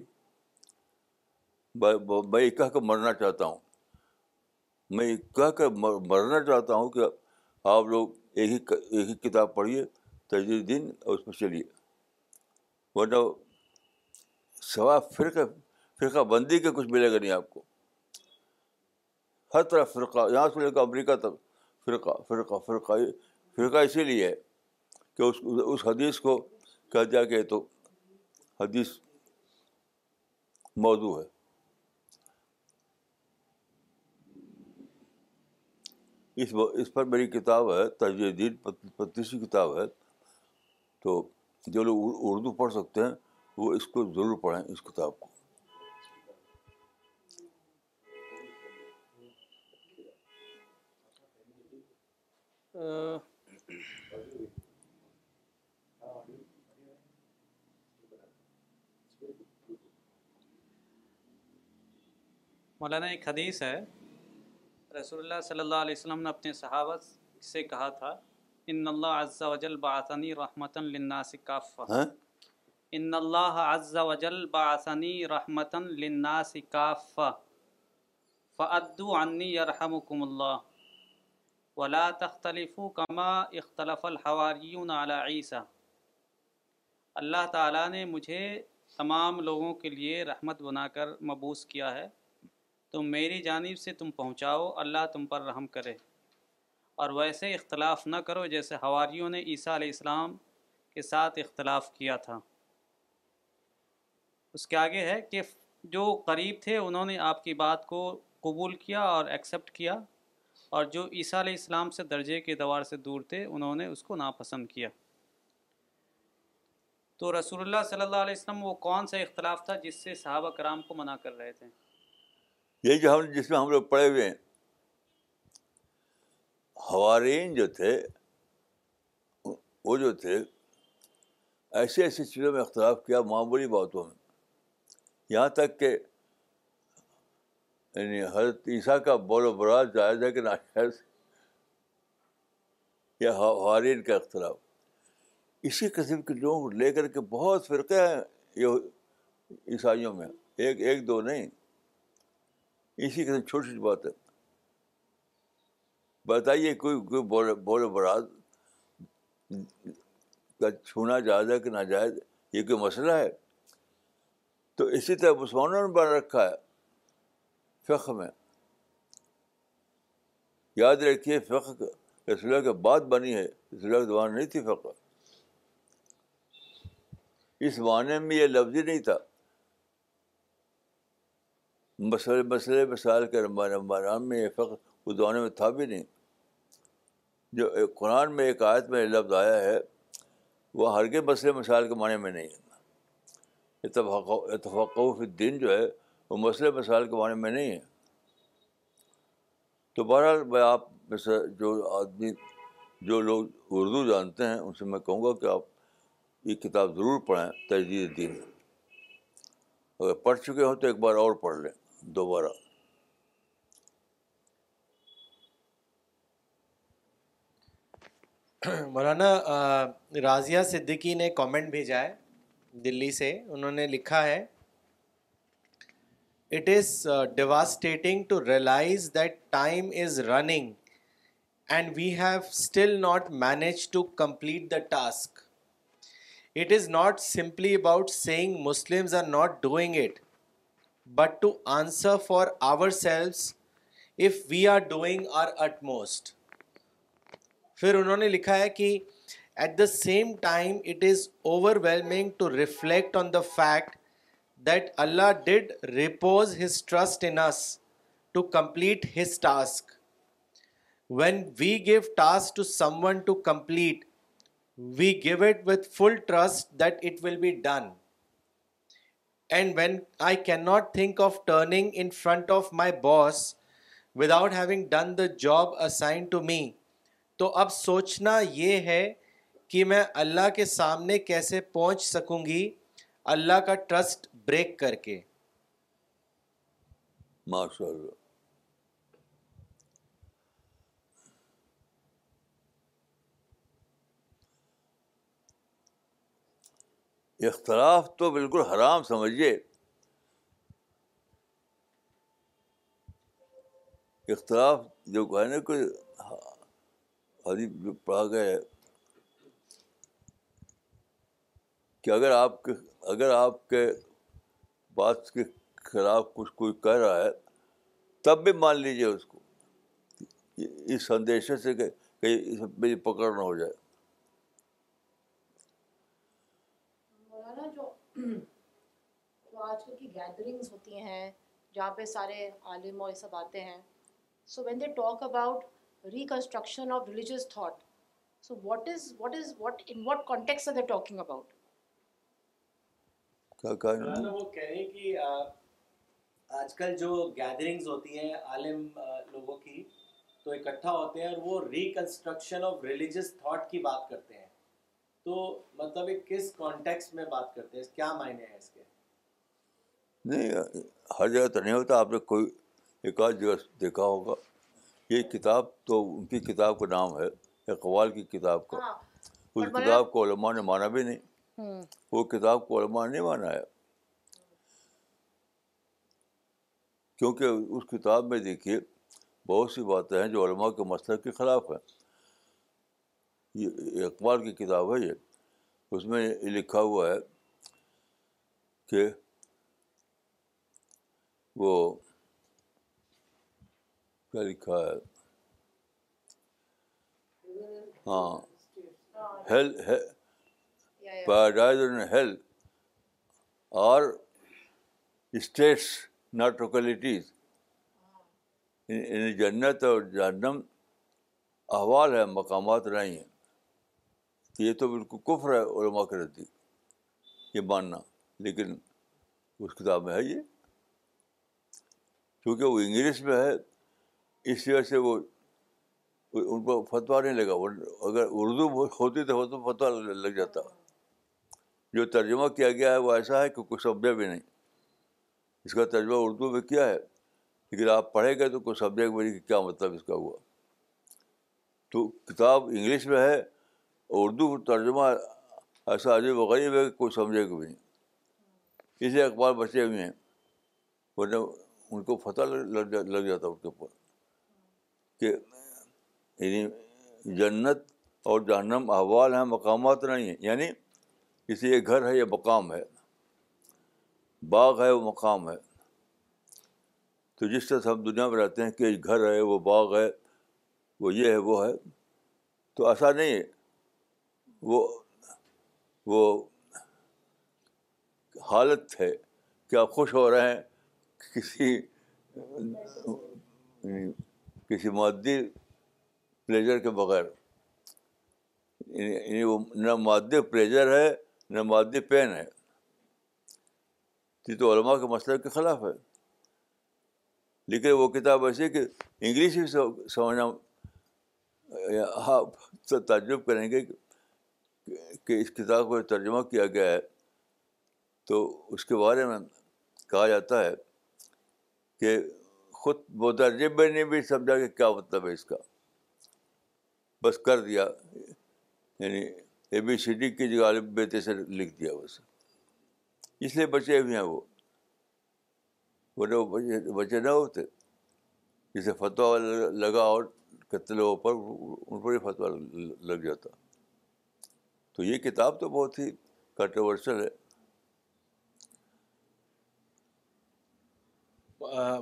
میں یہ کہہ کر مرنا چاہتا ہوں میں یہ کہہ کر مرنا چاہتا ہوں کہ آپ لوگ ایک ہی ایک ہی کتاب پڑھیے تجدید دین اور اس پہ چلیے ورنہ سوا فرقہ فرقہ بندی کے کچھ ملے گا نہیں آپ کو ہر طرح فرقہ یہاں سے لے کر امریکہ تک فرقہ فرقہ فرقہ فرقہ اسی لیے ہے کہ اس حدیث کو کہہ دیا کہ تو حدیث موضوع ہے اس اس پر میری کتاب ہے تجزیہ دین پتیسی کتاب ہے تو جو لوگ اردو پڑھ سکتے ہیں وہ اس کو ضرور پڑھیں اس کتاب کو مولانا ایک حدیث ہے رسول اللہ صلی اللہ علیہ وسلم نے اپنے صحابت سے کہا تھا ان اللہ عز ازہ وجل باثنی ان اللہ عز و جل باثنی رحمتََ للناس فعد فعدو عنی یرحمکم اللہ ولا تختلفوا کما اختلف عیسیٰ اللہ تعالیٰ نے مجھے تمام لوگوں کے لیے رحمت بنا کر مبوس کیا ہے تو میری جانب سے تم پہنچاؤ اللہ تم پر رحم کرے اور ویسے اختلاف نہ کرو جیسے ہواریوں نے عیسیٰ علیہ السلام کے ساتھ اختلاف کیا تھا اس کے آگے ہے کہ جو قریب تھے انہوں نے آپ کی بات کو قبول کیا اور ایکسیپٹ کیا اور جو عیسیٰ علیہ السلام سے درجے کے دوار سے دور تھے انہوں نے اس کو ناپسند کیا تو رسول اللہ صلی اللہ علیہ وسلم وہ کون سا اختلاف تھا جس سے صحابہ کرام کو منع کر رہے تھے یہی جو ہم جس میں ہم لوگ پڑھے ہوئے ہیں ہوارین جو تھے وہ جو تھے ایسی ایسی چیزوں میں اختلاف کیا معمولی باتوں میں یہاں تک کہ یعنی حضرت عیسیٰ کا بول و برا جائز ہے کہ ناجائز یا ہوارین کا اختلاف اسی قسم کے لوگ لے کر کے بہت فرقے ہیں یہ عیسائیوں میں ایک ایک دو نہیں اسی قسم چھوٹی چھوٹی بات ہے بتائیے کوئی کوئی بول بولے برات کا چھونا جائز ہے کہ ناجائز یہ کوئی مسئلہ ہے تو اسی طرح مسلمانوں نے بنا رکھا ہے فخر میں یاد رکھیے رسول کے بعد بنی ہے رسول کے زبان نہیں تھی فخر اس معنی میں یہ لفظ ہی نہیں تھا مسئلے مسئلے مسائل کے رمبان رمبان میں یہ فخر اس دورے میں تھا بھی نہیں جو قرآن میں ایک آیت میں لفظ آیا ہے وہ ہر کے مسئلے مسائل کے معنی میں نہیں ہے اتفاق دین جو ہے وہ مسئلے مسائل کے معنی میں نہیں ہے تو بہرحال میں آپ سے جو آدمی جو لوگ اردو جانتے ہیں ان سے میں کہوں گا کہ آپ یہ کتاب ضرور پڑھیں تجدید دین اگر پڑھ چکے ہوں تو ایک بار اور پڑھ لیں دوبارہ مولانا راضیہ صدیقی نے کامنٹ بھیجا ہے دلی سے انہوں نے لکھا ہے it is devastating to realize that time is running and we have still not manage to complete the task it is not simply about seeing Muslims are not doing it but to answer for ourselves if we are doing our utmost پھر انہوں نے لکھا ہے کہ at the same time it is overwhelming to reflect on the fact that Allah did repose his trust in complete his task when we give task to someone to complete we give it with full trust that it will be done and when I can not think of turning in front of my boss without having done the job assign to me تو اب سوچنا یہ ہے کہ میں اللہ کے سامنے کیسے پہنچ سکوں گی اللہ کا ٹرسٹ بریک کر کے ماشاء اللہ اختلاف تو بالکل حرام سمجھیے اختلاف جو کہ نا کوئی جو پڑھا گئے کہ اگر آپ کے اگر آپ کے بات کے خلاف کچھ کوئی کہہ رہا ہے تب بھی مان لیجیے اس کو اس اندیشے سے کہیں میری پکڑ نہ ہو جائے <clears throat> تو آج کل کی گیدرنگز ہوتی ہیں جہاں پہ سارے عالم اور یہ سب آتے ہیں so when they talk about reconstruction of religious thought so what is what is what in what context are they talking about وہ کہہ رہے ہیں کہ آج کل جو گیدرنگز ہوتی ہیں عالم لوگوں کی تو اکٹھا ہوتے ہیں اور وہ ریکنسٹرکشن آف ریلیجیس تھاٹ کی بات کرتے ہیں تو مطلب کس کانٹیکس میں بات کرتے ہیں کیا معنی ہے اس کے نہیں ہر جگہ تو نہیں ہوتا آپ نے کوئی ایک آدھ جگہ دیکھا ہوگا یہ کتاب تو ان کی کتاب کا نام ہے اقبال کی کتاب کا ہاں، اس کتاب کو علماء نے مانا بھی نہیں وہ کتاب کو علماء نے نہیں مانا ہے کیونکہ اس کتاب میں دیکھیے بہت سی باتیں ہیں جو علماء کے مسئلہ کے خلاف ہیں یہ اقبال کی کتاب ہے یہ اس میں یہ لکھا ہوا ہے کہ وہ کیا لکھا ہے ہاں hell held hell are states not localities جنت اور جہنم احوال ہے مقامات نہیں ہیں یہ تو بالکل کفر ہے علماء کے نزدیک یہ ماننا لیکن اس کتاب میں ہے یہ کیونکہ وہ انگلش میں ہے اس وجہ سے وہ ان کو فتویٰ نہیں لگا اگر اردو ہوتی تو تو فتویٰ لگ جاتا جو ترجمہ کیا گیا ہے وہ ایسا ہے کہ کچھ سبجیکٹ بھی نہیں اس کا ترجمہ اردو میں کیا ہے لیکن آپ پڑھیں گے تو کچھ سبجیکٹ کہ کیا مطلب اس کا ہوا تو کتاب انگلش میں ہے اردو ترجمہ ایسا عجیب و غریب ہے کہ کوئی سمجھے گا بھی نہیں اس لیے اخبار بچے ہوئے ہیں ورنہ ان کو پتہ لگ جا لگ جاتا ان کے اوپر کہ یعنی جنت اور جہنم احوال ہیں مقامات نہیں ہیں یعنی کسی ایک گھر ہے یا مقام ہے باغ ہے وہ مقام ہے تو جس طرح ہم دنیا میں رہتے ہیں کہ گھر ہے وہ باغ ہے وہ یہ ہے وہ ہے تو ایسا نہیں ہے وہ وہ حالت ہے کیا خوش ہو رہے ہیں کسی کسی مادی پلیجر کے بغیر یعنی، یعنی وہ نہ مادی پلیجر ہے نہ مادی پین ہے یہ تو علماء کے مسئلہ کے خلاف ہے لیکن وہ کتاب ایسی کہ انگلش ہی سمجھنا ہاں تعجب کریں گے کہ کہ اس کتاب کو ترجمہ کیا گیا ہے تو اس کے بارے میں کہا جاتا ہے کہ خود مترجمے نے بھی سمجھا کہ کیا مطلب ہے اس کا بس کر دیا یعنی اے بی سی ڈی کی عالم غالب سے لکھ دیا بس اس لیے بچے بھی ہیں وہ بچے بچے نہ ہوتے جسے فتویٰ لگا اور قتلوں پر ان پر ہی فتویٰ لگ جاتا تو یہ کتاب تو بہت ہی کنٹروورشل ہے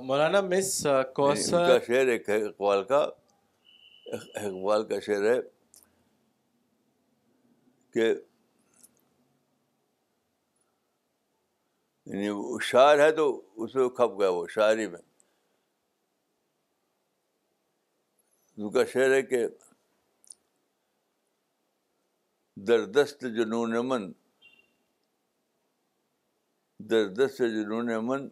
مولانا مس کا شعر ایک ہے اقبال کا اقبال کا شعر ہے کہ یعنی شاعر ہے تو اس میں کھپ گیا وہ شاعری میں ان کا شعر ہے کہ دردست جنون من دردست جنون من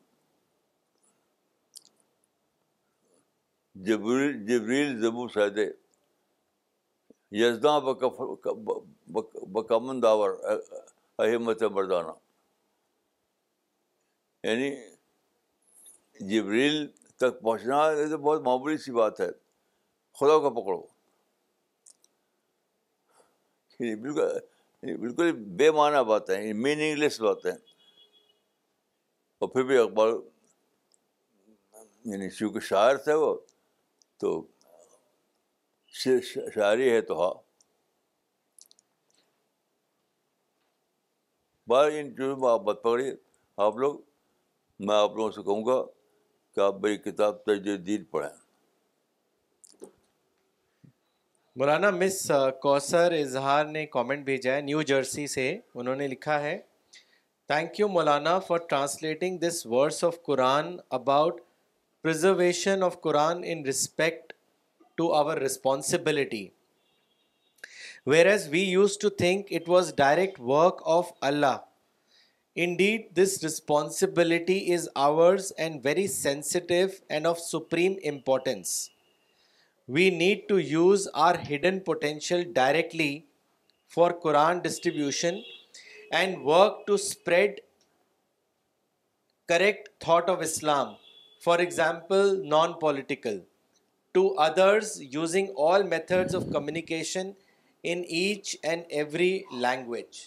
جبریل زبو سعدے یزداں بکمن داور احمت مردانہ یعنی جبریل تک پہنچنا یہ تو بہت معمولی سی بات ہے خدا کو پکڑو یعنی بالکل یعنی بالکل بے معنی باتیں میننگ یعنی لیس باتیں اور پھر بھی اخبار یعنی چونکہ شاعر تھے وہ تو شاعری ہے تو ہاں ان چیزوں میں آپ بت پکڑیے آپ لوگ میں آپ لوگوں سے کہوں گا کہ آپ میری کتاب تجدید پڑھیں مولانا مس کوثر اظہار نے کامنٹ بھیجا ہے نیو جرسی سے انہوں نے لکھا ہے thank you Maulana for translating these words of Quran about preservation of Quran in respect to our responsibility whereas we use to think it was direct work of Allah indeed this responsibility is ours and very sensitive and of supreme importance we need to use our hidden potential directly for Quran distribution and work to spread correct thought of Islam, for example, non-political, to others using all methods of communication in each and every language.